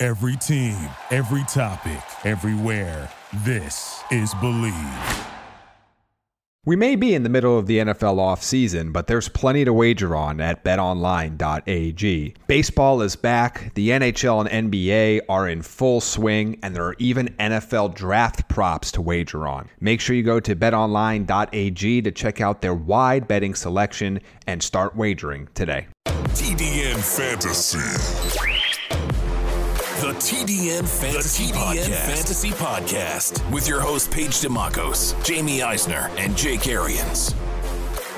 Every team, every topic, everywhere. This is Believe. We may be in the middle of the NFL offseason, but there's plenty to wager on at betonline.ag. Baseball is back, the NHL and NBA are in full swing, and there are even NFL draft props to wager on. Make sure you go to betonline.ag to check out their wide betting selection and start wagering today. TDN Fantasy. The TDN Fantasy, the TDN Podcast. Fantasy Podcast with your host Paige Demacos, Jamie Eisner, and Jake Arians.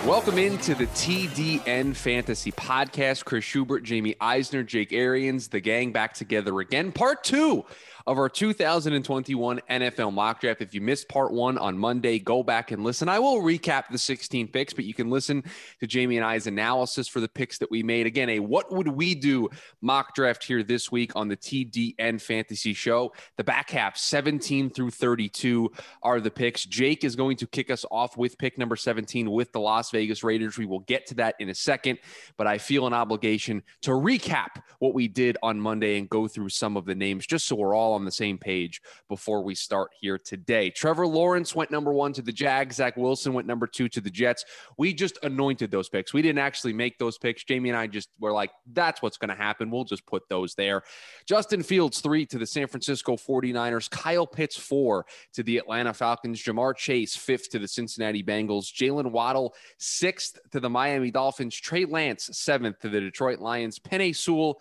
Welcome into the TDN Fantasy Podcast. Chris Schubert, Jamie Eisner, Jake Arians, the gang back together again. Part two of our 2021 NFL mock draft. If you missed part one on Monday, go back and listen. I will recap the 16 picks, but you can listen to Jamie and I's analysis for the picks that we made. Again, a what would we do mock draft here this week on the TDN Fantasy Show. The back half, 17 through 32, are the picks. Jake is going to kick us off with pick number 17 with the Las Vegas Raiders. We will get to that in a second, but I feel an obligation to recap what we did on Monday and go through some of the names just so we're all all on the same page before we start here today. Trevor Lawrence went number one to the Jags. Zach Wilson went number two to the Jets. We just anointed those picks. We didn't actually make those picks. Jamie and I just were like, that's what's going to happen. We'll just put those there. Justin Fields, three to the San Francisco 49ers. Kyle Pitts, four to the Atlanta Falcons. Ja'Marr Chase, fifth to the Cincinnati Bengals. Jaylen Waddle, sixth to the Miami Dolphins. Trey Lance, seventh to the Detroit Lions. Penei Sewell,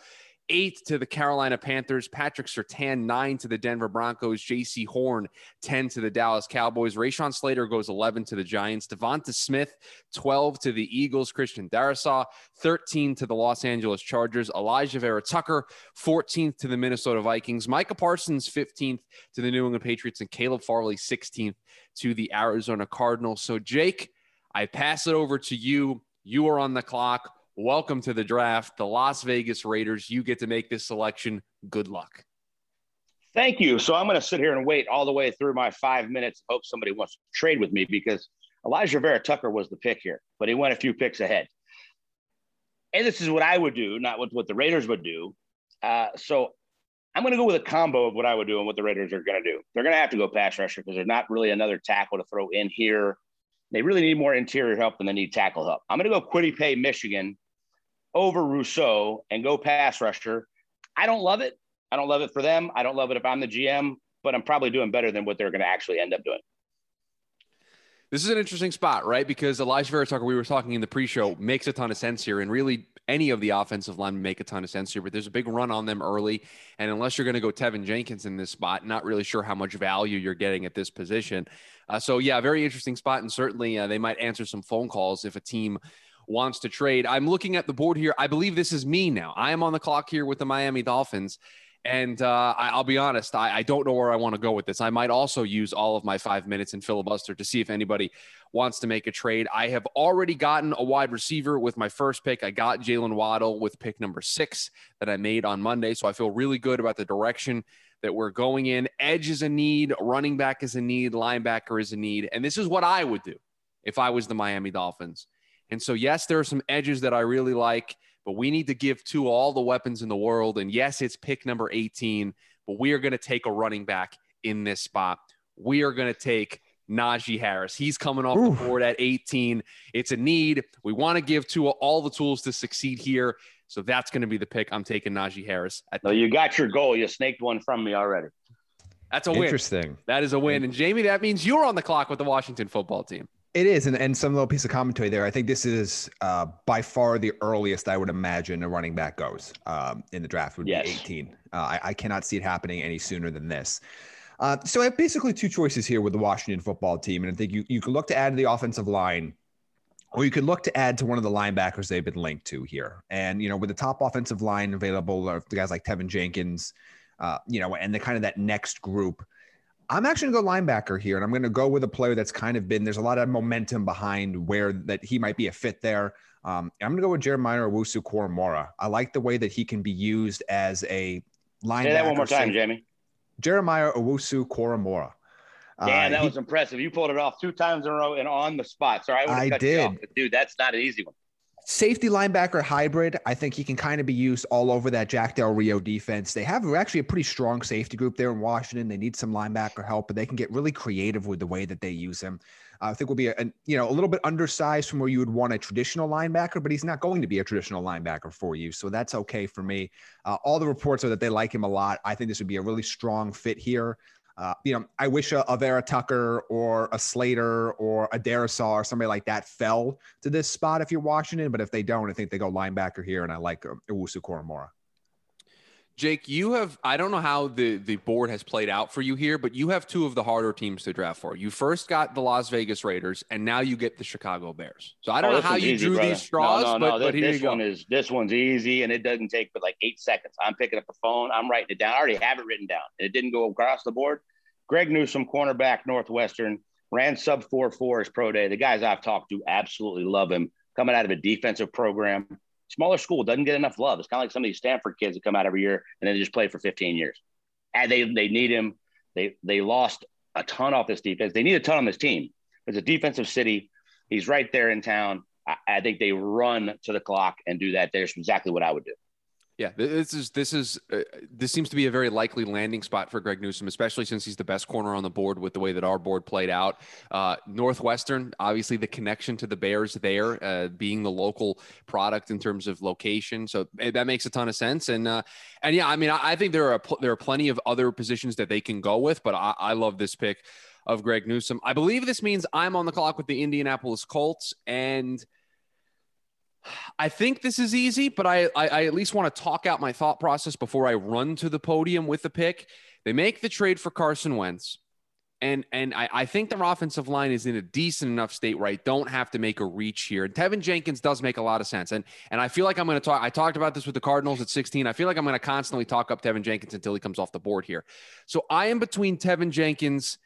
eight to the Carolina Panthers, Patrick Surtain, nine to the Denver Broncos, Jaycee Horn, 10 to the Dallas Cowboys, Rashawn Slater goes 11 to the Giants, Devonta Smith, 12 to the Eagles, Christian Darrisaw, 13 to the Los Angeles Chargers, Alijah Vera-Tucker, 14th to the Minnesota Vikings, Micah Parsons, 15th to the New England Patriots, and Caleb Farley, 16th to the Arizona Cardinals. So, Jake, I pass it over to you. You are on the clock. Welcome to the draft. The Las Vegas Raiders, you get to make this selection. Good luck. Thank you. So I'm going to sit here and wait all the way through my five minutes. Hope somebody wants to trade with me because Alijah Vera-Tucker was the pick here, but he went a few picks ahead. And this is what I would do, not what, what the Raiders would do. Uh, so I'm going to go with a combo of what I would do and what the Raiders are going to do. They're going to have to go pass rusher because there's not really another tackle to throw in here. They really need more interior help than they need tackle help. I'm going to go Kwity Paye, Michigan, over Rousseau and go pass rusher. I don't love it. I don't love it for them. I don't love it if I'm the GM, but I'm probably doing better than what they're going to actually end up doing. This is an interesting spot, right? Because Alijah Vera-Tucker, we were talking in the pre-show, makes a ton of sense here, and really any of the offensive linemen make a ton of sense here. But there's a big run on them early, and unless you're going to go Teven Jenkins in this spot, not really sure how much value you're getting at this position. Uh, so yeah, very interesting spot, and certainly uh, they might answer some phone calls if a team wants to trade. I'm looking at the board here. I believe this is me now. I am on the clock here with the Miami Dolphins. And uh, I, will be honest, I, I, don't know where I want to go with this. I might also use all of my five minutes in filibuster to see if anybody wants to make a trade. I have already gotten a wide receiver with my first pick. I got Jaylen Waddle with pick number six that I made on Monday. So I feel really good about the direction that we're going in. Edge is a need, running back is a need, linebacker is a need. And this is what I would do if I was the Miami Dolphins. And so, yes, there are some edges that I really like, but we need to give to all the weapons in the world. And yes, it's pick number 18, but we are going to take a running back in this spot. We are going to take Najee Harris. He's coming off Ooh. the board at 18. It's a need. We want to give to all the tools to succeed here. So that's going to be the pick. I'm taking Najee Harris. At no, you got your goal. You snaked one from me already. That's a win. Interesting. That is a win. And Jamie, that means you're on the clock with the Washington football team. It is, and, and some little piece of commentary there. I think this is uh, by far the earliest I would imagine a running back goes um, in the draft would yes. be 18. Uh, I, I, cannot see it happening any sooner than this. Uh, so I have basically two choices here with the Washington football team, and I think you you can look to add to the offensive line, or you could look to add to one of the linebackers they've been linked to here. And you know, with the top offensive line available, the guys like Teven Jenkins, uh, you know, and the kind of that next group. I'm actually going to go linebacker here, and I'm going to go with a player that's kind of been. There's a lot of momentum behind where that he might be a fit there. Um, I'm going to go with Jeremiah Owusu Koramoah. I like the way that he can be used as a linebacker. Say that one more time, Jamie. Jeremiah Owusu Koramoah. Damn, uh, that he, was impressive. You pulled it off two times in a row and on the spot. Sorry, I, I did. Dude, that's not an easy one. Safety linebacker hybrid. I think he can kind of be used all over that Jack Del Rio defense. They have actually a pretty strong safety group there in Washington. They need some linebacker help, but they can get really creative with the way that they use him. I think will be a, a, you know a little bit undersized from where you would want a traditional linebacker, but he's not going to be a traditional linebacker for you, so that's okay for me. Uh, all the reports are that they like him a lot. I think this would be a really strong fit here. Uh, you know, I wish a, a, Vera Tucker or a Slater or a Darrisaw or somebody like that fell to this spot if you're Washington, but if they don't, I think they go linebacker here, and I like uh, Owusu Koramoah. Jake, you have I don't know how the the board has played out for you here, but you have two of the harder teams to draft for. You first got the Las Vegas Raiders, and now you get the Chicago Bears. So I don't oh, know how you easy, drew brother. these straws, no, no, no. but, this, but this one is this one's easy, and it doesn't take but like eight seconds. I'm picking up the phone, I'm writing it down. I already have it written down, and it didn't go across the board. Greg Newsome, cornerback, Northwestern, ran sub four four his pro day. The guys I've talked to absolutely love him. Coming out of a defensive program, smaller school doesn't get enough love. It's kind of like some of these Stanford kids that come out every year and then they just play for 15 years. And they they need him. They they lost a ton off this defense. They need a ton on this team. It's a defensive city. He's right there in town. I, I think they run to the clock and do that. There's exactly what I would do. Yeah, this is this is uh, this seems to be a very likely landing spot for Greg Newsome, especially since he's the best corner on the board with the way that our board played out. Uh, Northwestern, obviously, the connection to the Bears there, uh, being the local product in terms of location, so eh, that makes a ton of sense. And uh, and yeah, I mean, I, I think there are there are plenty of other positions that they can go with, but I, I love this pick of Greg Newsome. I believe this means I'm on the clock with the Indianapolis Colts and. I think this is easy, but I, I, I at least want to talk out my thought process before I run to the podium with the pick. They make the trade for Carson Wentz. And and I, I think their offensive line is in a decent enough state where I don't have to make a reach here. And Teven Jenkins does make a lot of sense. And and I feel like I'm going to talk. I talked about this with the Cardinals at 16. I feel like I'm going to constantly talk up Teven Jenkins until he comes off the board here. So I am between Teven Jenkins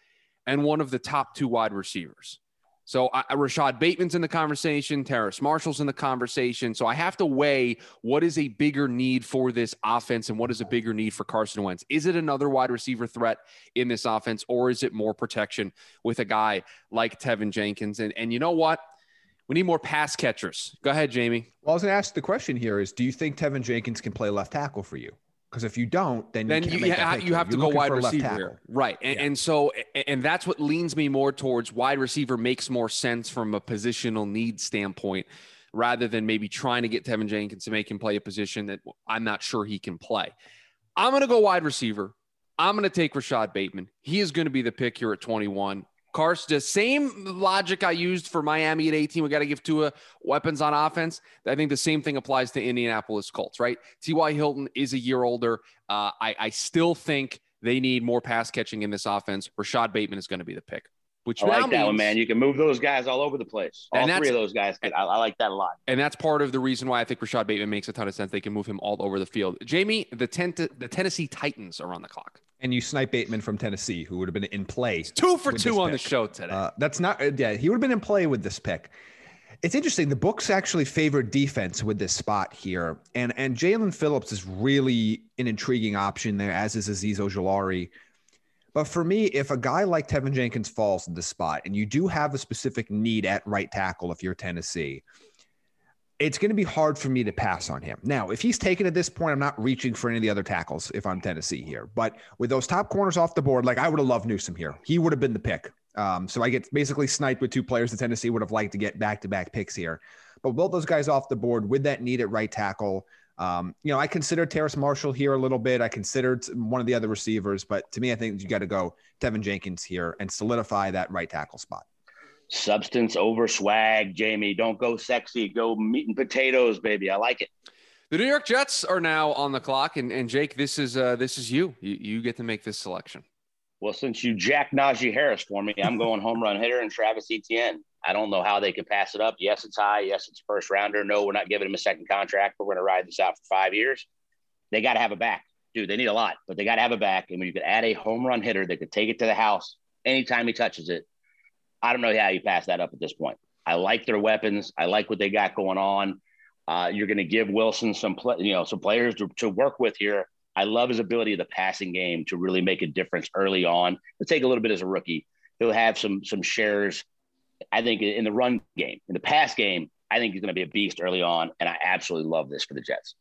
and one of the top two wide receivers. So uh, Rashod Bateman's in the conversation, Terrace Marshall's in the conversation. So I have to weigh what is a bigger need for this offense and what is a bigger need for Carson Wentz. Is it another wide receiver threat in this offense, or is it more protection with a guy like Teven Jenkins? And and you know what? We need more pass catchers. Go ahead, Jamie. Well, I was going to ask the question here: Is do you think Teven Jenkins can play left tackle for you? Because if you don't, then then you, you, ha- you have to go wide receiver, right? And, yeah. and, so, and that's what leans me more towards wide receiver makes more sense from a positional need standpoint, rather than maybe trying to get Teven Jenkins to make him play a position that I'm not sure he can play. I'm going to go wide receiver. I'm going to take Rashod Bateman. He is going to be the pick here at 21. The same logic I used for Miami at 18. We got to give Tua weapons on offense. I think the same thing applies to Indianapolis Colts, right? T.Y. Hilton is a year older. Uh, I, I still think they need more pass catching in this offense. Rashod Bateman is going to be the pick. Which I like that means, one, man. You can move those guys all over the place. All three of those guys. I, I, like that a lot. And that's part of the reason why I think Rashod Bateman makes a ton of sense. They can move him all over the field. Jamie, the, ten- the Tennessee Titans are on the clock and you snipe Bateman from Tennessee, who would have been in play. It's two for two on pick. the show today. Uh, that's not, uh, yeah, he would have been in play with this pick. It's interesting. The books actually favor defense with this spot here, and and Jaelan Phillips is really an intriguing option there, as is Azeez Ojulari. But for me, if a guy like Teven Jenkins falls in this spot, and you do have a specific need at right tackle, if you're Tennessee, it's going to be hard for me to pass on him. Now, if he's taken at this point, I'm not reaching for any of the other tackles if I'm Tennessee here. But with those top corners off the board, like I would have loved Newsome here. He would have been the pick. Um, so I get basically sniped with two players that Tennessee would have liked to get back to back picks here. But both those guys off the board with that need at right tackle, um, you know, I considered Terrace Marshall here a little bit. I considered one of the other receivers, but to me, I think you got to go Teven Jenkins here and solidify that right tackle spot substance over swag, Jamie. Don't go sexy. Go meat and potatoes, baby. I like it. The New York Jets are now on the clock, and, and Jake, this is uh, this is you. you. You get to make this selection. Well, since you Jack Najee Harris for me, I'm going home run hitter and Travis Etienne. I don't know how they can pass it up. Yes, it's high. Yes, it's first rounder. No, we're not giving him a second contract. We're going to ride this out for five years. They got to have a back. dude, they need a lot, but they got to have a back. And when you could add a home run hitter that could take it to the house anytime he touches it, I don't know how you pass that up at this point. I like their weapons. I like what they got going on. Uh, you're going to give Wilson some, you know, some players to, to work with here. I love his ability of the passing game to really make a difference early on. It'll take a little bit as a rookie. He'll have some some shares. I think in the run game, in the pass game, I think he's going to be a beast early on, and I absolutely love this for the Jets.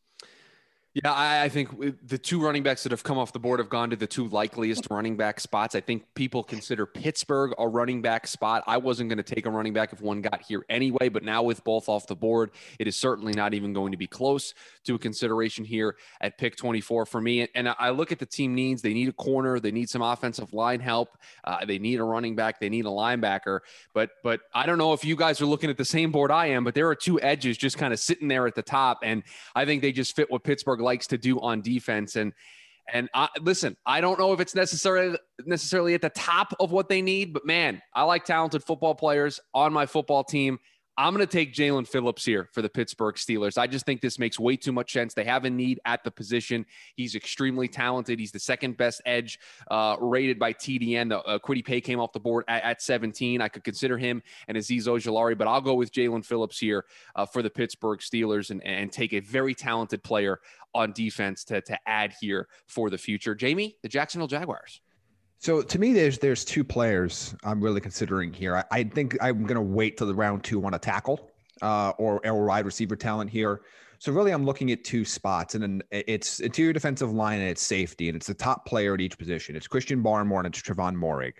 Yeah, I, I, think the two running backs that have come off the board have gone to the two likeliest running back spots. I think people consider Pittsburgh a running back spot. I wasn't going to take a running back if one got here anyway, but now with both off the board, it is certainly not even going to be close to a consideration here at pick 24 for me. And I look at the team needs. They need a corner. They need some offensive line help. Uh, they need a running back. They need a linebacker. But but I don't know if you guys are looking at the same board I am, but there are two edges just kind of sitting there at the top, and I think they just fit what Pittsburgh likes to do on defense. And and I, listen, I don't know if it's necessarily necessarily at the top of what they need, but man, I like talented football players on my football team. I'm going to take Jaelan Phillips here for the Pittsburgh Steelers. I just think this makes way too much sense. They have a need at the position. He's extremely talented. He's the second best edge uh, rated by TDN. The, uh, Kwity Paye came off the board at, at, 17. I could consider him and Azeez Ojulari, but I'll go with Jaelan Phillips here uh, for the Pittsburgh Steelers and, and take a very talented player on defense to, to add here for the future. Jamie, the Jacksonville Jaguars. So to me, there's there's two players I'm really considering here. I, I think I'm going to wait till the round two on a tackle uh, or or wide receiver talent here. So really, I'm looking at two spots, and then it's interior defensive line and it's safety, and it's the top player at each position. It's Christian Barmore and it's Trevon Moehrig.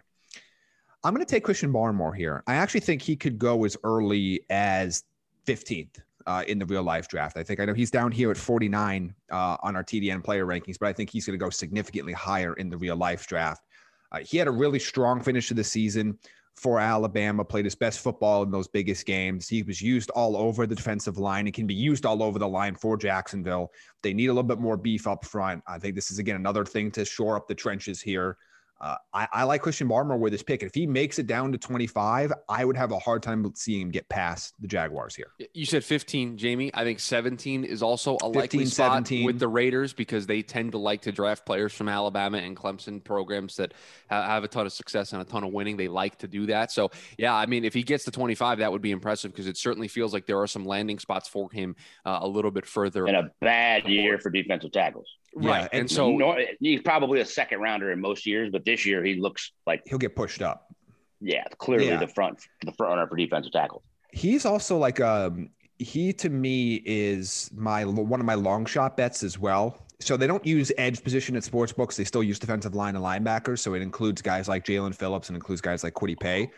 I'm going to take Christian Barmore here. I actually think he could go as early as 15th uh, in the real life draft. I think I know he's down here at 49 uh, on our TDN player rankings, but I think he's going to go significantly higher in the real life draft. Uh, he had a really strong finish to the season for Alabama, played his best football in those biggest games. He was used all over the defensive line and can be used all over the line for Jacksonville. They need a little bit more beef up front. I think this is, again, another thing to shore up the trenches here. Uh, I, I, like Christian Barmore with his pick. And If he makes it down to 25, I would have a hard time seeing him get past the Jaguars here. You said 15, Jamie. I think 17 is also a 15, likely spot 17. with the Raiders because they tend to like to draft players from Alabama and Clemson programs that have a ton of success and a ton of winning. They like to do that. So, yeah, I mean, if he gets to 25, that would be impressive because it certainly feels like there are some landing spots for him uh, a little bit further. In a bad year for defensive tackles. Right. and, and so he's probably a second rounder in most years, but this year he looks like he'll get pushed up. Yeah, clearly yeah. the front the front runner for defensive tackle. He's also like um he to me is my one of my long shot bets as well. So they don't use edge position at sports books. They still use defensive line and linebackers. So it includes guys like Jaelan Phillips and includes guys like Kwity Paye.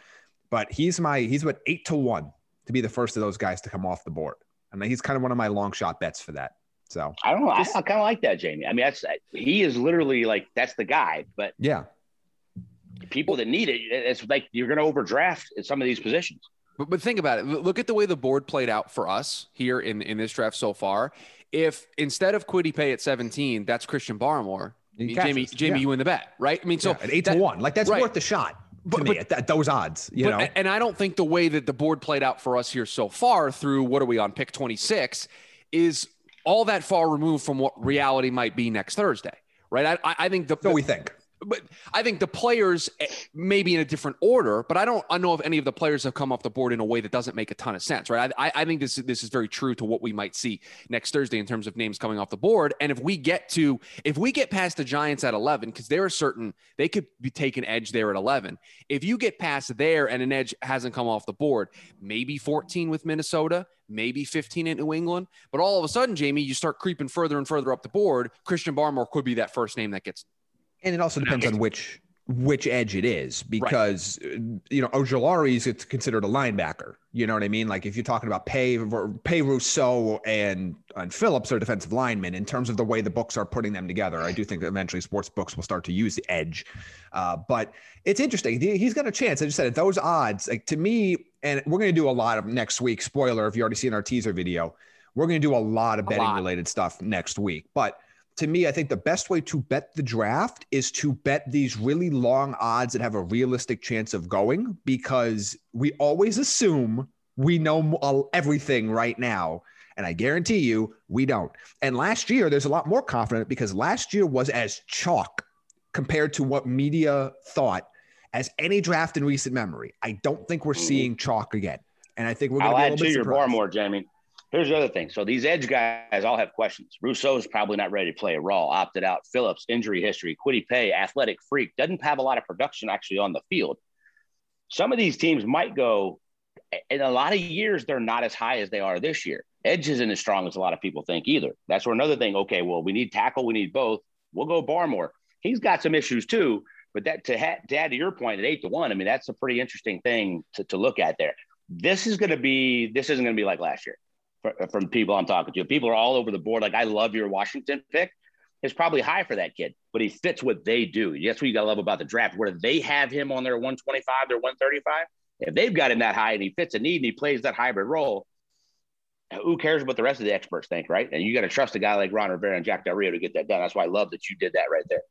But he's my he's about eight to one to be the first of those guys to come off the board. I mean, he's kind of one of my long shot bets for that. So I don't know. This, I, I kind of like that, Jamie. I mean, that's he is literally like that's the guy. But yeah, people that need it, it's like you're going to overdraft in some of these positions. But, but think about it. Look at the way the board played out for us here in, in this draft so far. If instead of Kwity Paye at 17, that's Christian Barmore, Jamie, Jamie, yeah. you win the bet, right? I mean, so yeah, at eight that, to one, like that's right. worth the shot. But, me, but, at, those odds, you but, know. And I don't think the way that the board played out for us here so far through what are we on pick 26 is all that far removed from what reality might be next Thursday, right? I, I think the. So we think but I think the players eh, may be in a different order, but I don't I know if any of the players have come off the board in a way that doesn't make a ton of sense, right? I, I think this this is very true to what we might see next Thursday in terms of names coming off the board. And if we get to if we get past the Giants at 11, because there are certain they could be taking edge there at 11. If you get past there and an edge hasn't come off the board, maybe 14 with Minnesota, maybe 15 in New England. But all of a sudden, Jamie, you start creeping further and further up the board. Christian Barmore could be that first name that gets and it also depends on which which edge it is because right. you know Ojulari is considered a linebacker. You know what I mean? Like if you're talking about Pay Paye Rousseau and and Phillips are defensive linemen in terms of the way the books are putting them together. I do think eventually sports books will start to use the edge, uh, but it's interesting. He's got a chance. I just said at those odds, like to me, and we're going to do a lot of next week. Spoiler if you already seen our teaser video, we're going to do a lot of betting lot. related stuff next week, but to me, I think the best way to bet the draft is to bet these really long odds that have a realistic chance of going because we always assume we know everything right now. And I guarantee you, we don't. And last year, there's a lot more confident because last year was as chalk compared to what media thought as any draft in recent memory. I don't think we're mm-hmm. seeing chalk again. And I think we're going to be a little add to your bar more, Jamie. Here's the other thing. So these edge guys all have questions. Rousseau's probably not ready to play. A Raw opted out. Phillips injury history. Kwity Paye athletic freak doesn't have a lot of production actually on the field. Some of these teams might go. In a lot of years, they're not as high as they are this year. Edge isn't as strong as a lot of people think either. That's where another thing. Okay, well, we need tackle. We need both. We'll go Barmore. He's got some issues too. But that to, ha- to add to your point at eight to one, I mean, that's a pretty interesting thing to, to look at there. This is going to be, this isn't going to be like last year from people I'm talking to. People are all over the board. Like, I love your Washington pick. It's probably high for that kid, but he fits what they do. That's what you got to love about the draft. Where they have him on their 125, their 135, if they've got him that high and he fits a need and he plays that hybrid role, who cares what the rest of the experts think, right? And you got to trust a guy like Ron Rivera and Jack Del Rio to get that done. That's why I love that you did that right there.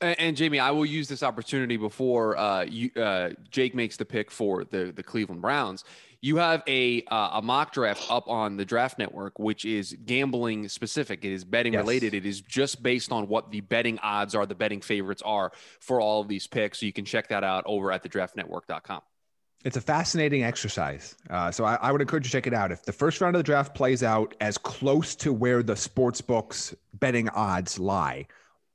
And, Jamie, I will use this opportunity before uh, you, uh, Jake makes the pick for the the Cleveland Browns. You have a uh, a mock draft up on the Draft Network, which is gambling specific. It is betting yes. related. It is just based on what the betting odds are, the betting favorites are for all of these picks. So you can check that out over at thedraftnetwork.com. It's a fascinating exercise. Uh, so I, I, would encourage you to check it out. If the first round of the draft plays out as close to where the sports books betting odds lie,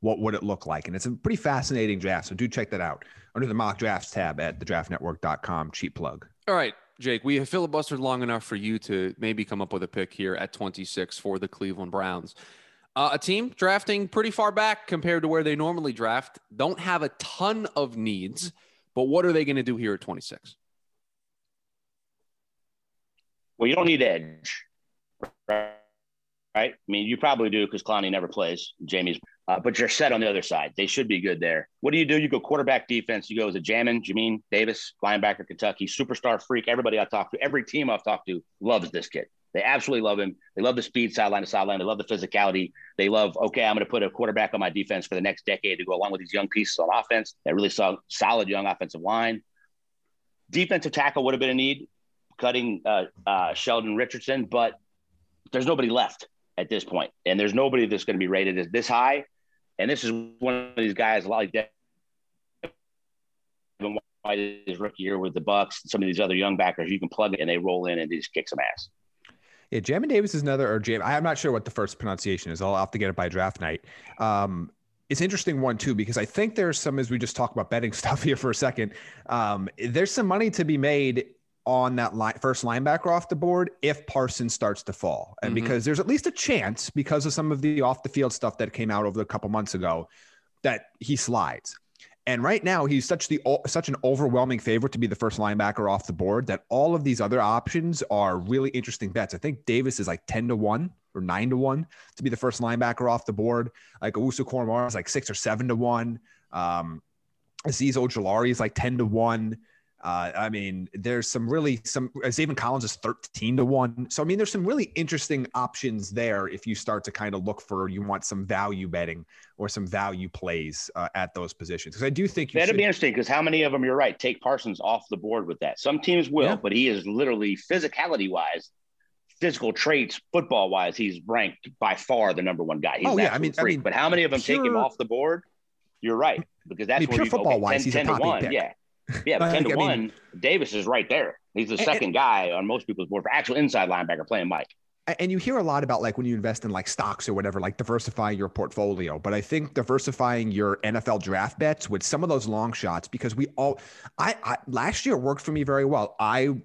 what would it look like? And it's a pretty fascinating draft. So do check that out under the mock drafts tab at thedraftnetwork.com. Cheap plug. All right, Jake, we have filibustered long enough for you to maybe come up with a pick here at 26 for the Cleveland Browns. Uh, a team drafting pretty far back compared to where they normally draft, don't have a ton of needs, but what are they going to do here at 26? Well, you don't need edge, right? I mean, you probably do because Clowney never plays. Jamie's uh, but you're set on the other side. They should be good there. What do you do? You go quarterback defense. You go as a Jamin, Jamin Davis, linebacker, Kentucky, superstar freak. Everybody I've talked to, every team I've talked to loves this kid. They absolutely love him. They love the speed sideline to sideline. They love the physicality. They love, okay, I'm going to put a quarterback on my defense for the next decade to go along with these young pieces on offense. That really saw solid young offensive line. Defensive tackle would have been a need, cutting uh, uh, Sheldon Richardson, but there's nobody left at this point, and there's nobody that's going to be rated as this high and this is one of these guys, a lot like that. White his rookie year with the Bucks, some of these other young backers, you can plug it and they roll in and they just kick some ass. Yeah, Jamin Davis is another, or Jam. I'm not sure what the first pronunciation is. I'll have to get it by draft night. Um, it's interesting one too because I think there's some as we just talk about betting stuff here for a second. Um, there's some money to be made on that line, first linebacker off the board if Parsons starts to fall. And mm-hmm. because there's at least a chance because of some of the off the field stuff that came out over a couple months ago that he slides. And right now he's such the such an overwhelming favorite to be the first linebacker off the board that all of these other options are really interesting bets. I think Davis is like 10 to 1 or 9 to 1 to be the first linebacker off the board. Like Owusu-Koramoah is like 6 or 7 to 1. Um Azeez Ojulari is like 10 to 1. Uh, I mean, there's some really some Zaven Collins is 13 to 1. So I mean, there's some really interesting options there if you start to kind of look for you want some value betting or some value plays uh, at those positions. Because I do think that'd should... be interesting because how many of them you're right, take Parsons off the board with that. Some teams will, yeah. but he is literally physicality wise, physical traits, football wise, he's ranked by far the number one guy. He's oh, yeah. I mean, freak. I mean, but how many of them pure... take him off the board? You're right. Because that's I mean, pure football okay, wise, 10, he's 10 a top to one. Pick. Yeah. Yeah, but 10 to 1, mean, Davis is right there. He's the second and, guy on most people's board for actual inside linebacker playing Mike. And you hear a lot about like when you invest in like stocks or whatever, like diversifying your portfolio. But I think diversifying your NFL draft bets with some of those long shots, because we all, I, I last year worked for me very well. I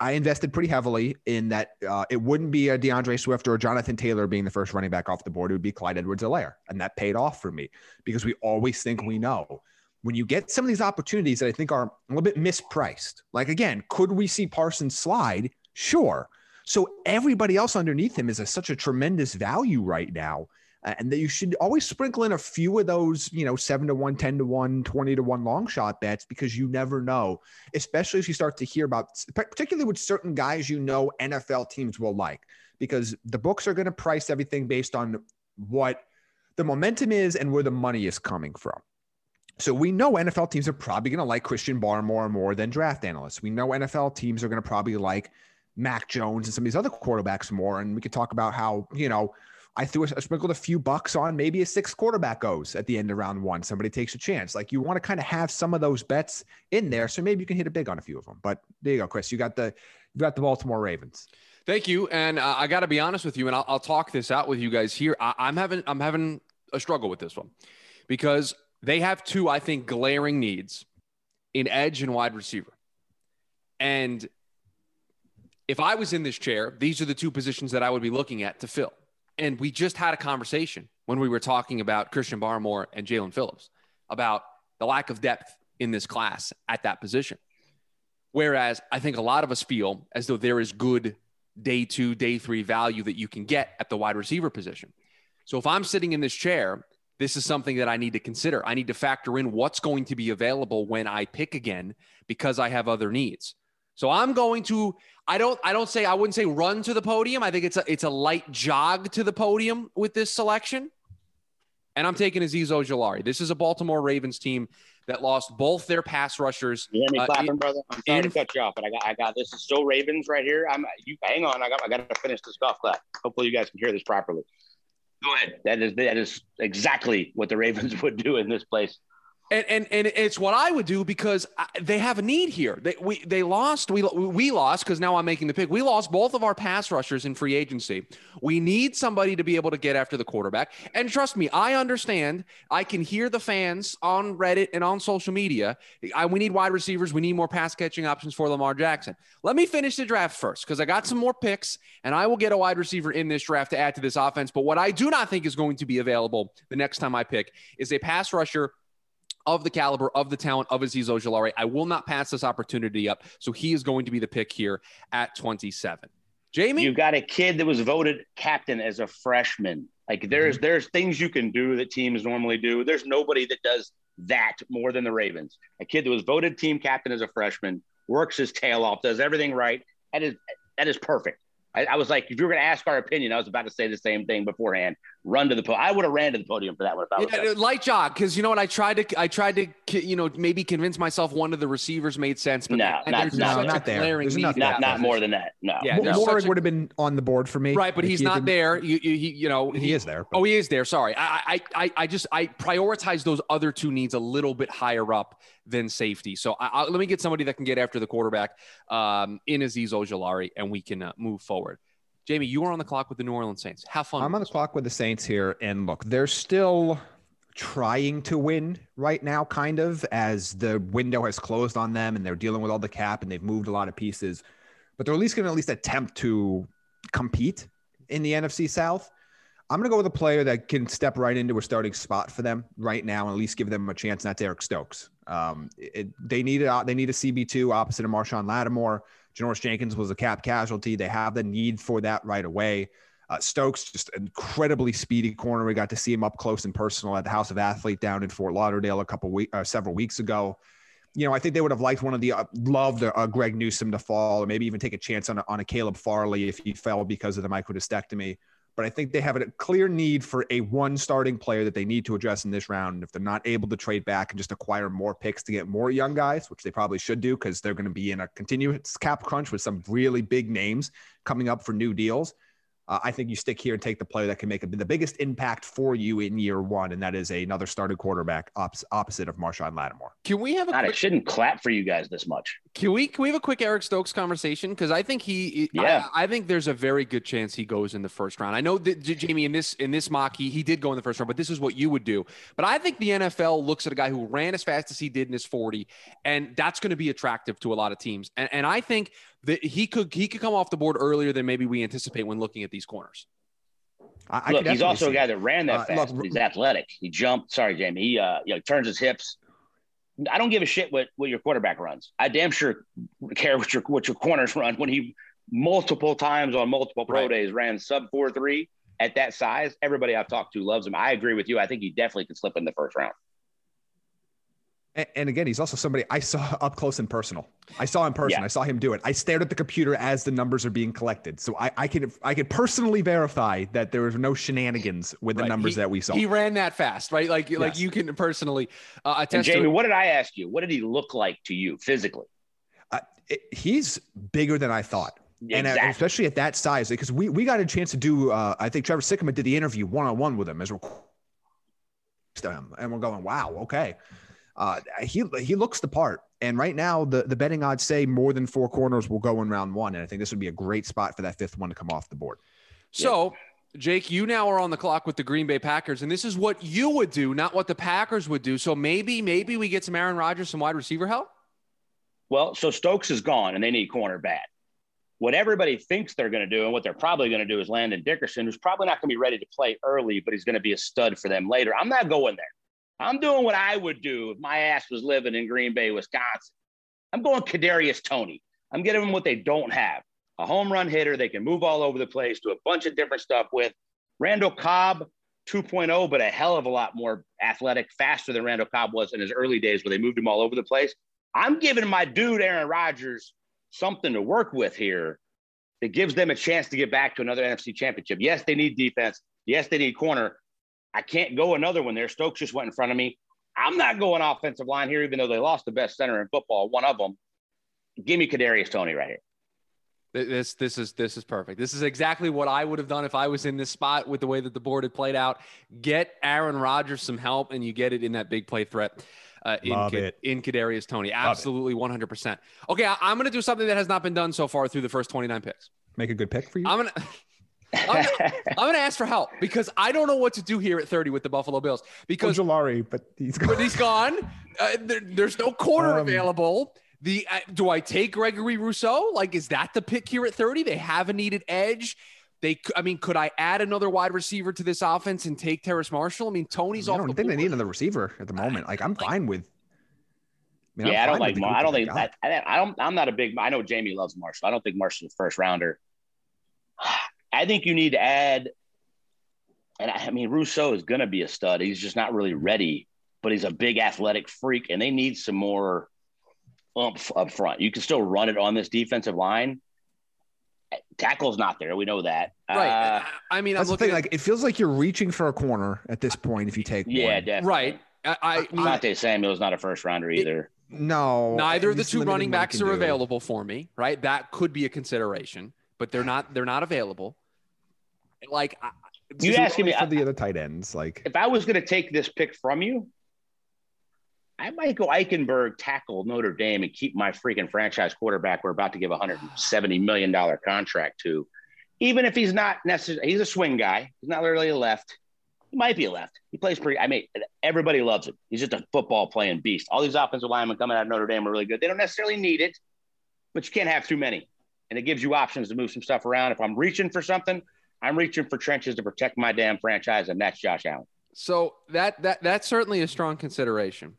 I invested pretty heavily in that. Uh, it wouldn't be a D'Andre Swift or Jonathan Taylor being the first running back off the board. It would be Clyde Edwards-Helaire. And that paid off for me because we always think we know when you get some of these opportunities that I think are a little bit mispriced, like again, could we see Parsons slide? Sure. So everybody else underneath him is a, such a tremendous value right now. Uh, and that you should always sprinkle in a few of those, you know, seven to one, 10 to one, 20 to one long shot bets because you never know, especially if you start to hear about, particularly with certain guys you know NFL teams will like, because the books are going to price everything based on what the momentum is and where the money is coming from. So we know NFL teams are probably going to like Christian Barmore more and more than draft analysts. We know NFL teams are going to probably like Mac Jones and some of these other quarterbacks more. And we could talk about how, you know, I threw a, sprinkled a few bucks on maybe a six quarterback goes at the end of round one. Somebody takes a chance. Like you want to kind of have some of those bets in there, so maybe you can hit a big on a few of them. But there you go, Chris. You got the you got the Baltimore Ravens. Thank you. And uh, I got to be honest with you, and I'll, I'll, talk this out with you guys here. I, I'm having I'm having a struggle with this one because they have two, I think, glaring needs in edge and wide receiver. And if I was in this chair, these are the two positions that I would be looking at to fill. And we just had a conversation when we were talking about Christian Barmore and Jaelan Phillips about the lack of depth in this class at that position. Whereas I think a lot of us feel as though there is good day two, day three value that you can get at the wide receiver position. So if I'm sitting in this chair, this is something that I need to consider. I need to factor in what's going to be available when I pick again because I have other needs. So I'm going to I don't I don't say I wouldn't say run to the podium. I think it's a it's a light jog to the podium with this selection. And I'm taking Azeez Ojulari. This is a Baltimore Ravens team that lost both their pass rushers. You hear me uh, clapping, in, brother? I'm sorry in, to cut you off, but I got I got this is still Ravens right here. I'm you hang on. I got I got to finish this golf clap. Hopefully, you guys can hear this properly. Go ahead. That is that is exactly what the Ravens would do in this place. And, and and it's what I would do because they have a need here. They we they lost we we lost because now I'm making the pick. We lost both of our pass rushers in free agency. We need somebody to be able to get after the quarterback. And trust me, I understand. I can hear the fans on Reddit and on social media. I, we need wide receivers. We need more pass catching options for Lamar Jackson. Let me finish the draft first because I got some more picks and I will get a wide receiver in this draft to add to this offense. But what I do not think is going to be available the next time I pick is a pass rusher of the caliber of the talent of Azeez Ojulari. I will not pass this opportunity up. So he is going to be the pick here at 27. Jamie? You got a kid that was voted captain as a freshman. Like there's mm-hmm. there's things you can do that teams normally do. There's nobody that does that more than the Ravens. A kid that was voted team captain as a freshman, works his tail off, does everything right. That is that is perfect. I, I was like, if you were going to ask our opinion, I was about to say the same thing beforehand. Run to the podium. I would have ran to the podium for that one. If I yeah, light jog, because you know what? I tried to, I tried to, you know, maybe convince myself one of the receivers made sense, but no, not, no, not there. not, not, not more than that. No, yeah, Moehrig would have been on the board for me, right? But he's not there. You, you, he, you know, he, he is there. But. Oh, he is there. Sorry, I, I, I just, I prioritize those other two needs a little bit higher up than safety. So I, I, let me get somebody that can get after the quarterback um, in Azeez Ojulari, and we can uh, move forward. Jamie, you are on the clock with the New Orleans Saints. Have fun. I'm on the clock with the Saints here. And look, they're still trying to win right now, kind of, as the window has closed on them and they're dealing with all the cap and they've moved a lot of pieces. But they're at least going to at least attempt to compete in the NFC South. I'm going to go with a player that can step right into a starting spot for them right now and at least give them a chance. And that's Eric Stokes. Um, it, they need a, they need a CB2 opposite of Marshon Lattimore. Janoris Jenkins was a cap casualty. They have the need for that right away. Uh, Stokes, just incredibly speedy corner. We got to see him up close and personal at the House of Athlete down in Fort Lauderdale a couple weeks, uh, several weeks ago. You know, I think they would have liked one of the uh, loved uh, Greg Newsome to fall, or maybe even take a chance on a, on a Caleb Farley if he fell because of the microdiscectomy but I think they have a clear need for a one starting player that they need to address in this round. And if they're not able to trade back and just acquire more picks to get more young guys, which they probably should do because they're going to be in a continuous cap crunch with some really big names coming up for new deals, uh, I think you stick here and take the player that can make a, the biggest impact for you in year one, and that is a, another starting quarterback op- opposite of Marshon Lattimore. Can we have a? God, quick, it shouldn't clap for you guys this much. Can we? Can we have a quick Eric Stokes conversation? Because I think he, yeah, I, I, think there's a very good chance he goes in the first round. I know that Jamie in this in this mock he he did go in the first round, but this is what you would do. But I think the NFL looks at a guy who ran as fast as he did in his 40, and that's going to be attractive to a lot of teams. And and I think that he could he could come off the board earlier than maybe we anticipate when looking at these corners. I, look, he's also a guy that ran that uh, fast. Look, he's athletic. He jumped. Sorry, Jamie. He uh, you know, turns his hips. I don't give a shit what, what your quarterback runs. I damn sure care what your what your corners run. When he multiple times on multiple pro right. days ran sub four three at that size, everybody I've talked to loves him. I agree with you. I think he definitely could slip in the first round. And again, he's also somebody I saw up close and personal. I saw in person. Yeah. I saw him do it. I stared at the computer as the numbers are being collected, so I, I could I could personally verify that there was no shenanigans with the numbers he, that we saw. He ran that fast, right? Like yes. like you can personally uh, attest. And Jamie, what did I ask you? What did he look like to you physically? Uh, it, he's bigger than I thought and uh, especially at that size, because we we got a chance to do. Uh, I think Trevor Sikkema did the interview one on one with him as we're and we're going, wow, okay. Uh, he he looks the part, and right now the the betting odds say more than four corners will go in round one, and I think this would be a great spot for that fifth one to come off the board. So. Jake, you now are on the clock with the Green Bay Packers, and this is what you would do, not what the Packers would do. So maybe, maybe we get some Aaron Rodgers, some wide receiver help. Well, so Stokes is gone, and they need corner bad. What everybody thinks they're going to do, and what they're probably going to do, is Landon Dickerson, who's probably not going to be ready to play early, but he's going to be a stud for them later. I'm not going there. I'm doing what I would do if my ass was living in Green Bay, Wisconsin. I'm going Kadarius Toney. I'm getting them what they don't have: a home run hitter they can move all over the place, do a bunch of different stuff with. Randall Cobb 2.0, but a hell of a lot more athletic, faster than Randall Cobb was in his early days, where they moved him all over the place. I'm giving my dude Aaron Rodgers something to work with here that gives them a chance to get back to another NFC championship. Yes, they need defense. Yes, they need corner. I can't go another one there. Stokes just went in front of me. I'm not going offensive line here, even though they lost the best center in football, one of them. Give me Kadarius Toney right here. This this is this is perfect. This is exactly what I would have done if I was in this spot with the way that the board had played out. Get Aaron Rodgers some help, and you get it in that big play threat. Uh, in, Love it. in Kadarius Toney, absolutely one hundred percent. Okay, I, I'm going to do something that has not been done so far through the first twenty nine picks. Make a good pick for you. I'm gonna. I'm gonna, ask for help because I don't know what to do here at 30 with the Buffalo Bills because Ojulari, but he's gone. But he's gone. Uh, there, there's no corner um, available. The uh, do I take Gregory Rousseau? Like, is that the pick here at 30? They have a needed edge. They, I mean, could I add another wide receiver to this offense and take Terrace Marshall? I mean, Toney's. I off. I don't think board. they need another receiver at the moment. Like, I'm fine with. I mean, yeah, I don't like. I don't think. I, I don't. I'm not a big. I know Jamie loves Marshall. I don't think Marshall's a first rounder. I think you need to add, and I mean, Rousseau is going to be a stud. He's just not really ready, but he's a big athletic freak, and they need some more oomph up front. You can still run it on this defensive line. Tackle's not there. We know that. Right. Uh, I mean, that's the thing. At, like, it feels like you're reaching for a corner at this point if you take yeah, one. definitely. Right. I, I mean, Samuel Samuel's not a first rounder either. It, no. Neither of the two running backs are do. available for me. Right. That could be a consideration, but they're not. They're not available. Like you asking me for the other tight ends, like if I was going to take this pick from you, I might go Eichenberg tackle Notre Dame and keep my freaking franchise quarterback. We're about to give a hundred and seventy million dollar contract to, even if he's not necessarily he's a swing guy. He's not really a left. He might be a left. He plays pretty. I mean, everybody loves him. He's just a football playing beast. All these offensive linemen coming out of Notre Dame are really good. They don't necessarily need it, but you can't have too many. And it gives you options to move some stuff around. If I'm reaching for something, I'm reaching for trenches to protect my damn franchise, and that's Josh Allen. So that that that's certainly a strong consideration.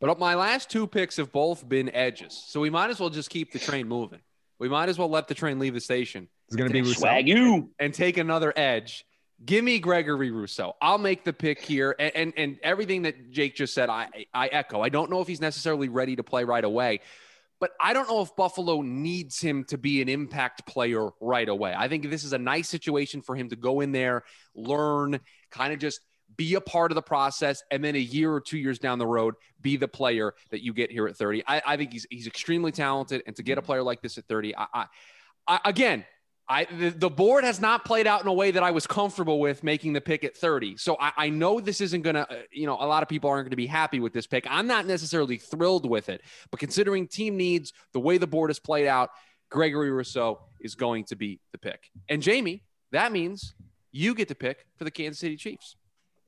But my last two picks have both been edges, so we might as well just keep the train moving. We might as well let the train leave the station. It's going to be Rousseau. swag you and take another edge. Give me Gregory Rousseau. I'll make the pick here, and, and and everything that Jake just said, I I echo. I don't know if he's necessarily ready to play right away, but I don't know if Buffalo needs him to be an impact player right away. I think this is a nice situation for him to go in there, learn, kind of just be a part of the process, and then a year or two years down the road, be the player that you get here at 30. I, I think he's he's extremely talented, and to get a player like this at 30, I, I, I again, I the, the, board has not played out in a way that I was comfortable with making the pick at 30. So I, I know this isn't going to, uh, you know, a lot of people aren't going to be happy with this pick. I'm not necessarily thrilled with it, but considering team needs, the way the board has played out, Gregory Rousseau is going to be the pick. And Jamie, that means you get to pick for the Kansas City Chiefs.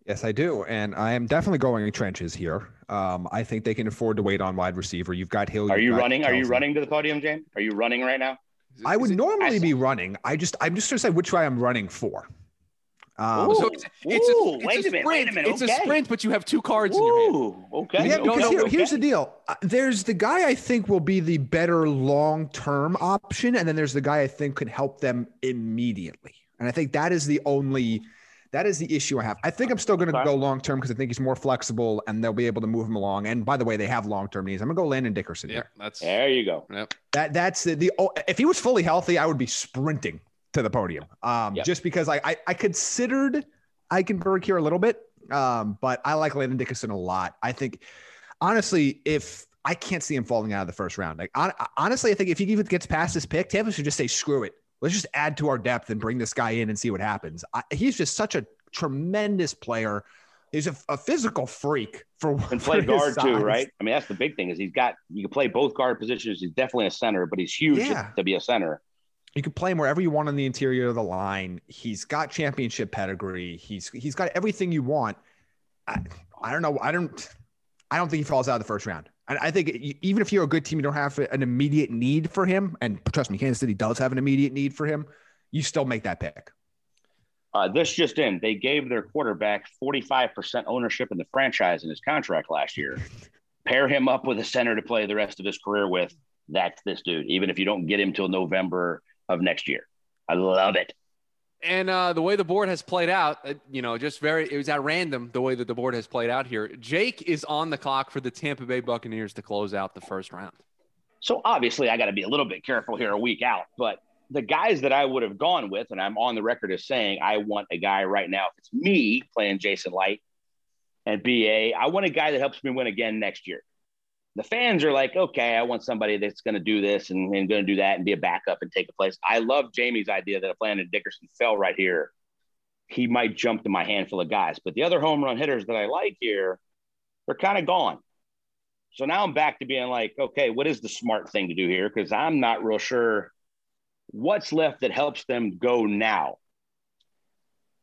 Yes, I do, and I am definitely going in trenches here. Um, I think they can afford to wait on wide receiver. You've got Hill. Are you running? Kelce. Are you running to the podium, James? Are you running right now? I would normally be running. I just I'm just gonna say which way I'm running for. Um, Ooh, so it's, it's, Ooh, a, it's wait a, minute, wait a minute. It's okay. a sprint, but you have two cards Ooh, in your hand. Okay. Yeah, okay. Here, here's the deal. Uh, there's the guy I think will be the better long term option, and then there's the guy I think could help them immediately. And I think that is the only that is the issue I have. I think I'm still going to go long term because I think he's more flexible and they'll be able to move him along. And by the way, they have long term needs. I'm going to go Landon Dickerson yeah, here. That's there you go. Yep. That that's the, the oh, if he was fully healthy, I would be sprinting to the podium. Um, yep. just because I, I I considered Eichenberg here a little bit, um, but I like Landon Dickerson a lot. I think honestly, if I can't see him falling out of the first round. Like honestly, I think if he even gets past this pick, Tampa should just say screw it. Let's just add to our depth and bring this guy in and see what happens. I, he's just such a tremendous player. He's a, a physical freak for and play guard too, right? I mean, that's the big thing is he's got you can play both guard positions. He's definitely a center, but he's huge yeah. to be a center. You can play him wherever you want on the interior of the line. He's got championship pedigree. He's he's got everything you want. I, I don't know. I don't. I don't think he falls out of the first round. And I think even if you're a good team, you don't have an immediate need for him. And trust me, Kansas City does have an immediate need for him. You still make that pick. Uh, this just in, they gave their quarterback 45% ownership in the franchise in his contract last year. Pair him up with a center to play the rest of his career with. That's this dude, even if you don't get him till November of next year. I love it. And uh, the way the board has played out, uh, you know, just very, it was at random the way that the board has played out here. Jake is on the clock for the Tampa Bay Buccaneers to close out the first round. So obviously, I got to be a little bit careful here a week out, but the guys that I would have gone with, and I'm on the record as saying I want a guy right now. If it's me playing Jason Licht and BA, I want a guy that helps me win again next year. The fans are like, okay, I want somebody that's going to do this and, and going to do that and be a backup and take a place. I love Jamie's idea that if Landon Dickerson fell right here, he might jump to my handful of guys. But the other home run hitters that I like here, they're kind of gone. So now I'm back to being like, okay, what is the smart thing to do here? Because I'm not real sure what's left that helps them go now?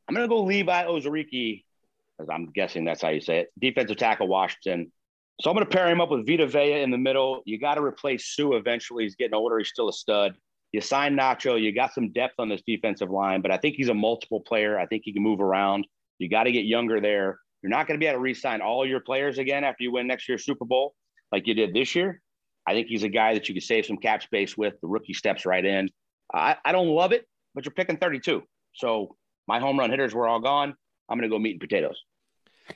I'm going to go Levi Onwuzurike, as I'm guessing that's how you say it, defensive tackle Washington. So I'm going to pair him up with Vita Vea in the middle. You got to replace Suh eventually. He's getting older. He's still a stud. You sign Nacho. You got some depth on this defensive line, but I think he's a multiple player. I think he can move around. You got to get younger there. You're not going to be able to re-sign all your players again after you win next year's Super Bowl like you did this year. I think he's a guy that you could save some cap space with. The rookie steps right in. I, I don't love it, but you're picking 32. So my home run hitters were all gone. I'm going to go meat and potatoes.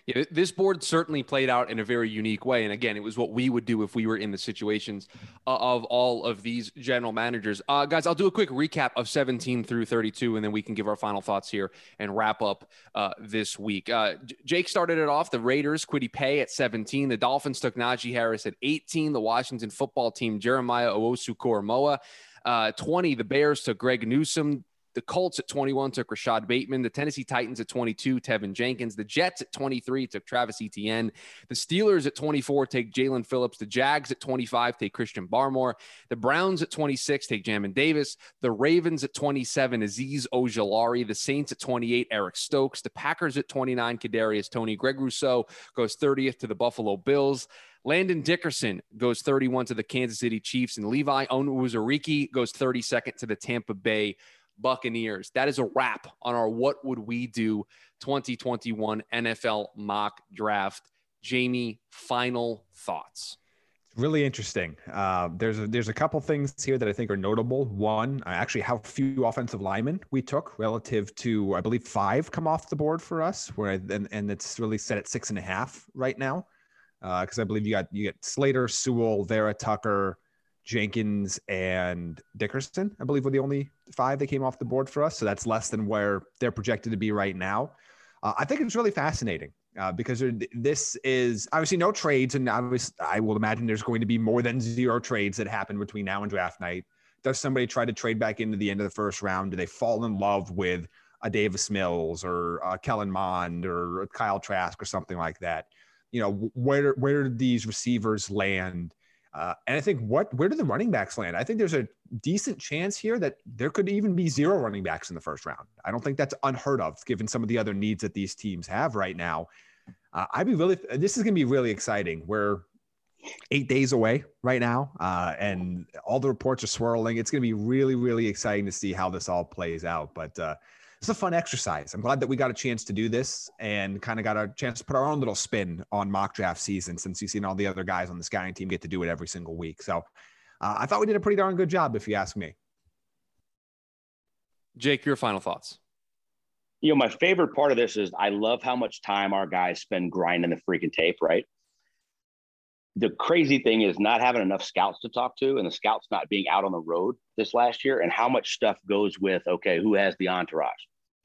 Yeah, this board certainly played out in a very unique way. And again, it was what we would do if we were in the situations uh, of all of these general managers. Uh, guys, I'll do a quick recap of 17 through 32, and then we can give our final thoughts here and wrap up uh, this week. Uh, Jake started it off. The Raiders, Kwity Paye at 17. The Dolphins took Najee Harris at 18. The Washington football team, Jeremiah Owusu-Koramoah uh, 20, the Bears took Greg Newsome. The Colts at 21 took Rashod Bateman. The Tennessee Titans at 22, Teven Jenkins. The Jets at 23 took Travis Etienne. The Steelers at 24 take Jaelan Phillips. The Jags at 25 take Christian Barmore. The Browns at 26 take Jamin Davis. The Ravens at 27, Azeez Ojulari. The Saints at 28, Eric Stokes. The Packers at 29, Kadarius Toney. Greg Rousseau goes 30th to the Buffalo Bills. Landon Dickerson goes 31 to the Kansas City Chiefs, and Levi Onwuzurike goes 32nd to the Tampa Bay Buccaneers. That is a wrap on our What Would We Do 2021 NFL mock draft. Jamie, final thoughts. It's really interesting. Uh, there's a, there's a couple things here that I think are notable. One, actually, how few offensive linemen we took relative to, I believe, five come off the board for us. Where and, and it's really set at six and a half right now because uh, I believe you got you get Slater, Sewell, Vera Tucker, Jenkins, and Dickerson. I believe were the only five that came off the board for us. So that's less than where they're projected to be right now. Uh, I think it's really fascinating uh, because this is obviously no trades, and obviously I will imagine there's going to be more than zero trades that happen between now and draft night. Does somebody try to trade back into the end of the first round? Do they fall in love with a Davis Mills or uh, Kellen Mond or Kyle Trask or something like that? you know, where where do these receivers land? Uh, and I think what where do the running backs land? I think there's a decent chance here that there could even be zero running backs in the first round. I don't think that's unheard of given some of the other needs that these teams have right now. Uh, I'd be really this is going to be really exciting. We're eight days away right now, uh, and all the reports are swirling. It's going to be really really exciting to see how this all plays out. But uh, it's a fun exercise. I'm glad that we got a chance to do this and kind of got a chance to put our own little spin on mock draft season since you've seen all the other guys on the scouting team get to do it every single week. So uh, I thought we did a pretty darn good job, if you ask me. Jake, your final thoughts. You know, my favorite part of this is I love how much time our guys spend grinding the freaking tape, right? the crazy thing is not having enough scouts to talk to and the scouts not being out on the road this last year and how much stuff goes with okay who has the entourage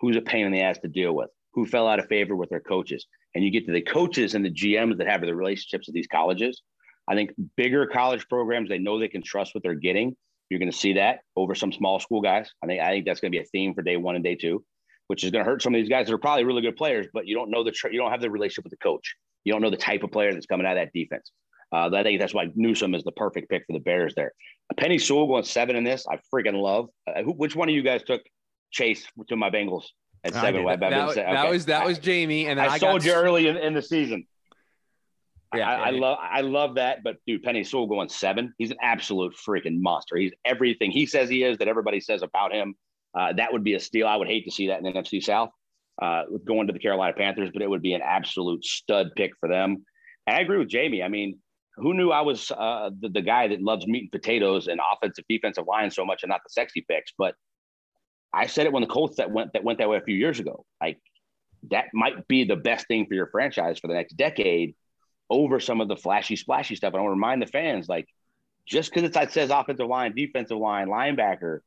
who's a pain in the ass to deal with, who fell out of favor with their coaches. And you get to the coaches and the GMs that have the relationships with these colleges. I think bigger college programs, they know they can trust what they're getting. You're going to see that over some small school guys. I think I think that's going to be a theme for day one and day two, which is going to hurt some of these guys that are probably really good players, but you don't know the you don't have the relationship with the coach. You don't know the type of player that's coming out of that defense. Uh, I think that's why Newsome is the perfect pick for the Bears there. Penei Sewell going seven in this, I freaking love. Uh, who, which one of you guys took Chase to my Bengals at seven? That, that, okay. that, was that was Jamie, and I, I, sold you early in, in the season. Yeah, I, I, love I love that. But dude, Penei Sewell going seven. He's an absolute freaking monster. He's everything he says he is that everybody says about him. Uh, that would be a steal. I would hate to see that in the NFC South uh, going to the Carolina Panthers, but it would be an absolute stud pick for them. And I agree with Jamie. I mean, who knew I was uh, the, the guy that loves meat and potatoes and offensive defensive line so much and not the sexy picks? But I said it when the Colts that went that went that way a few years ago. Like that might be the best thing for your franchise for the next decade over some of the flashy, splashy stuff. And I want to remind the fans, like, just because it says offensive line, defensive line, linebacker,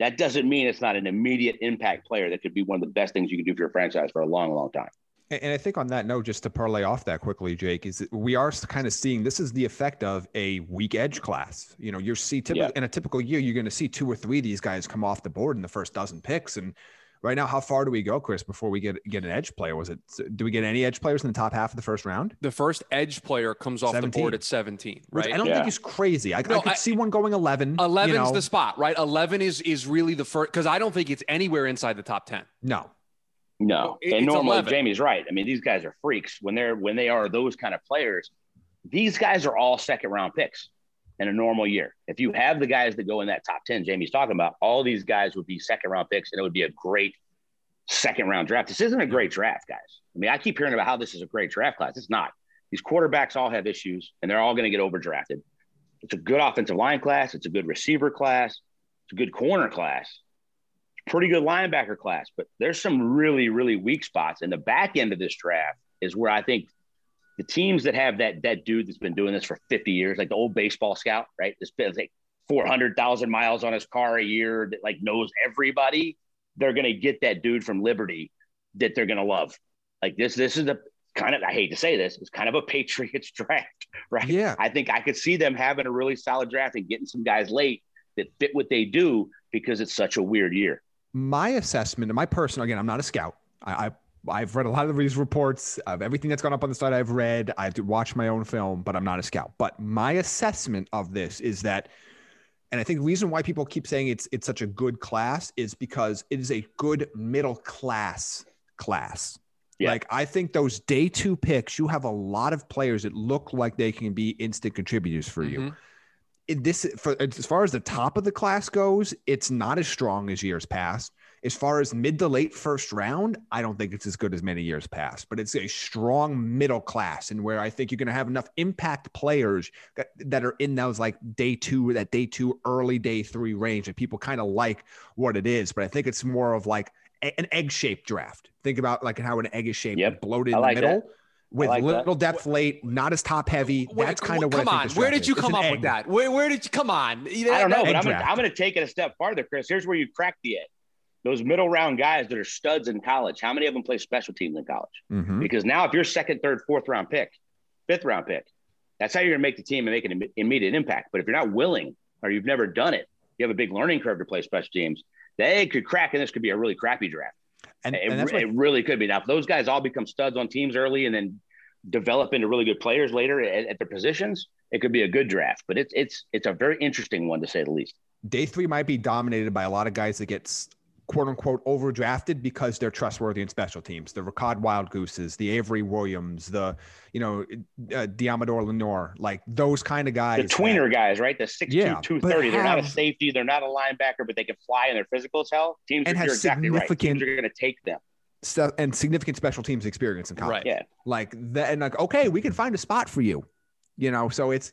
that doesn't mean it's not an immediate impact player that could be one of the best things you can do for your franchise for a long, long time. And I think on that note, just to parlay off that quickly, Jake, is that we are kind of seeing this is the effect of a weak edge class. You know, you're see typical yeah. in a typical year, you're going to see two or three of these guys come off the board in the first dozen picks, and right now, how far do we go, Chris, before we get get an edge player? Was it do we get any edge players in the top half of the first round? The first edge player comes off 17. the board at 17, right? Which I don't yeah. think is crazy. I, no, I could I, see one going 11. 11 is know. the spot, right? 11 is is really the first because I don't think it's anywhere inside the top 10. No. No, it, and normally 11. Jamie's right. I mean, these guys are freaks when they're when they are those kind of players. These guys are all second round picks in a normal year. If you have the guys that go in that top 10 Jamie's talking about, all these guys would be second round picks and it would be a great second round draft. This isn't a great draft, guys. I mean, I keep hearing about how this is a great draft class. It's not. These quarterbacks all have issues and they're all going to get overdrafted. It's a good offensive line class. It's a good receiver class. It's a good corner class. Pretty good linebacker class, but there's some really, really weak spots. And the back end of this draft is where I think the teams that have that that dude that's been doing this for 50 years, like the old baseball scout, right? This been like 400,000 miles on his car a year that like knows everybody they're going to get that dude from Liberty that they're going to love. Like this, this is the kind of, I hate to say this, it's kind of a Patriots draft, right? Yeah. I think I could see them having a really solid draft and getting some guys late that fit what they do because it's such a weird year. My assessment, and my personal, again, I'm not a scout. I, I I've read a lot of these reports of everything that's gone up on the site. I've read. I have to watch my own film, but I'm not a scout. But my assessment of this is that and I think the reason why people keep saying it's it's such a good class is because it is a good middle class class. Yeah. Like I think those day two picks, you have a lot of players that look like they can be instant contributors for mm-hmm. you. This for as far as the top of the class goes, it's not as strong as years past. As far as mid to late first round, I don't think it's as good as many years past, but it's a strong middle class and where I think you're going to have enough impact players that, that are in those like day two, that day two, early day three range and people kind of like what it is. But I think it's more of like a, an egg shaped draft. Think about like how an egg is shaped, yep. bloated in the middle. That with like little that. depth late, not as top heavy. That's kind of come on. Where did you come up egg. with that? Where, where did you come on? I don't know, but I'm gonna, I'm gonna, take it a step farther, Chris. Here's where you crack the egg those middle round guys that are studs in college, how many of them play special teams in college? Mm-hmm. Because now, if you're second, third, fourth round pick, fifth round pick, that's how you're going to make the team and make an immediate impact. But if you're not willing or you've never done it, you have a big learning curve to play special teams. They could crack, and this could be a really crappy draft. And, it, and it really could be. Now, if those guys all become studs on teams early and then develop into really good players later at, at their positions, it could be a good draft. But it's it's it's a very interesting one to say the least. Day three might be dominated by a lot of guys that get quote unquote overdrafted because they're trustworthy in special teams. The Ricard Wild Gooses, the Avery Williams, the you know uh, Deommodore Lenoir, like those kind of guys. The tweener that, guys, right? The 6'2", yeah, 230. They're not a safety, they're not a linebacker, but they can fly and they're physical as hell. Teams and are, you're exactly right. Teams are going to take them. Stuff and significant special teams experience in college. Right. Yeah. Like that, and like okay, we can find a spot for you. You know, so it's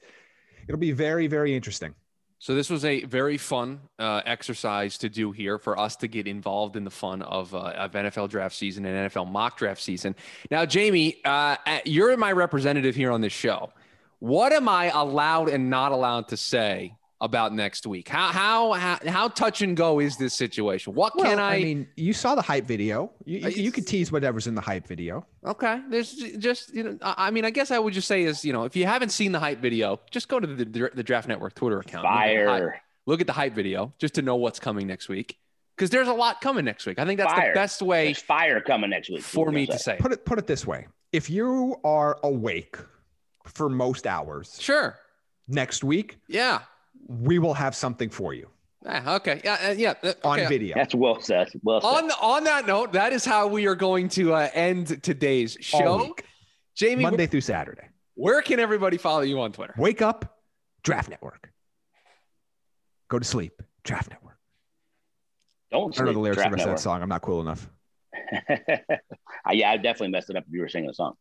it'll be very very interesting. So this was a very fun uh, exercise to do here for us to get involved in the fun of, uh, of NFL draft season and NFL mock draft season. Now, Jamie, uh, you're my representative here on this show. What am I allowed and not allowed to say about next week? How how how, how touch and go is this situation? What Well, can I? I mean, you saw the hype video. You, you, you could tease whatever's in the hype video. okay, there's just you know. I I mean, I guess I would just say is you know if you haven't seen the hype video, just go to the the Draft Network Twitter account. Look at the hype- Fire. Look at the hype video just to know what's coming next week because there's a lot coming next week. I think that's Fire. the best way There's fire coming next week. for me to say. Put it put it this way: if you are awake for most hours Sure. next week, Yeah. We will have something for you Ah, okay. Yeah. uh, Yeah. uh, on video. That's well said. Well said. On on that note, that is how we are going to uh, end today's show. Jamie, Monday through Saturday. where can everybody follow you on Twitter? Wake up, Draft Network. Go to sleep, Draft Network. Don't sleep, I don't know the lyrics Draft of that song. I'm not cool enough. I- yeah, I definitely messed it up if you were singing the song.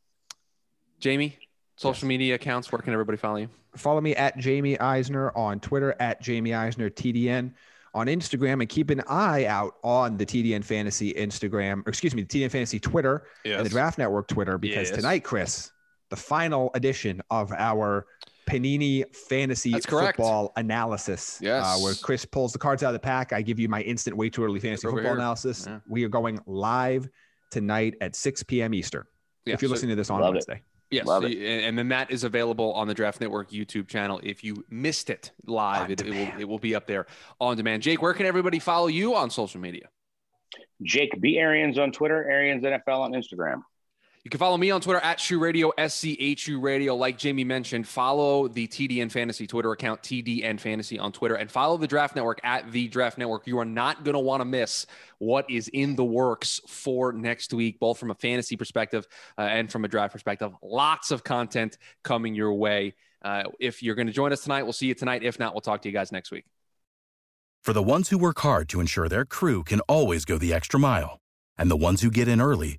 Jamie, social media accounts. Where can everybody follow you? Follow me at Jamie Eisner on Twitter, at Jamie Eisner TDN on Instagram, and keep an eye out on the TDN Fantasy Instagram, or excuse me, the TDN Fantasy Twitter and the Draft Network Twitter, because Yes. tonight, Chris, the final edition of our Panini Fantasy That's correct. Football Analysis, Yes. uh, where Chris pulls the cards out of the pack. I give you my instant way too early fantasy Over football here. analysis. Yeah. We are going live tonight at 6 p.m. Eastern. Yeah, if you're so- listening to this on Wednesday. it. Yes, Love it. and and then that is available on the Draft Network YouTube channel. If you missed it live, it, it will it will be up there on demand. Jake, where can everybody follow you on social media? Jake B. Arians on Twitter, Arians NFL on Instagram. You can follow me on Twitter at Schu Radio, S C H U Radio. Like Jamie mentioned, follow the TDN Fantasy Twitter account, TDN Fantasy on Twitter, and follow the Draft Network at the Draft Network. You are not going to want to miss what is in the works for next week, both from a fantasy perspective uh, and from a draft perspective. Lots of content coming your way. Uh, if you're going to join us tonight, we'll see you tonight. If not, we'll talk to you guys next week. For the ones who work hard to ensure their crew can always go the extra mile, and the ones who get in early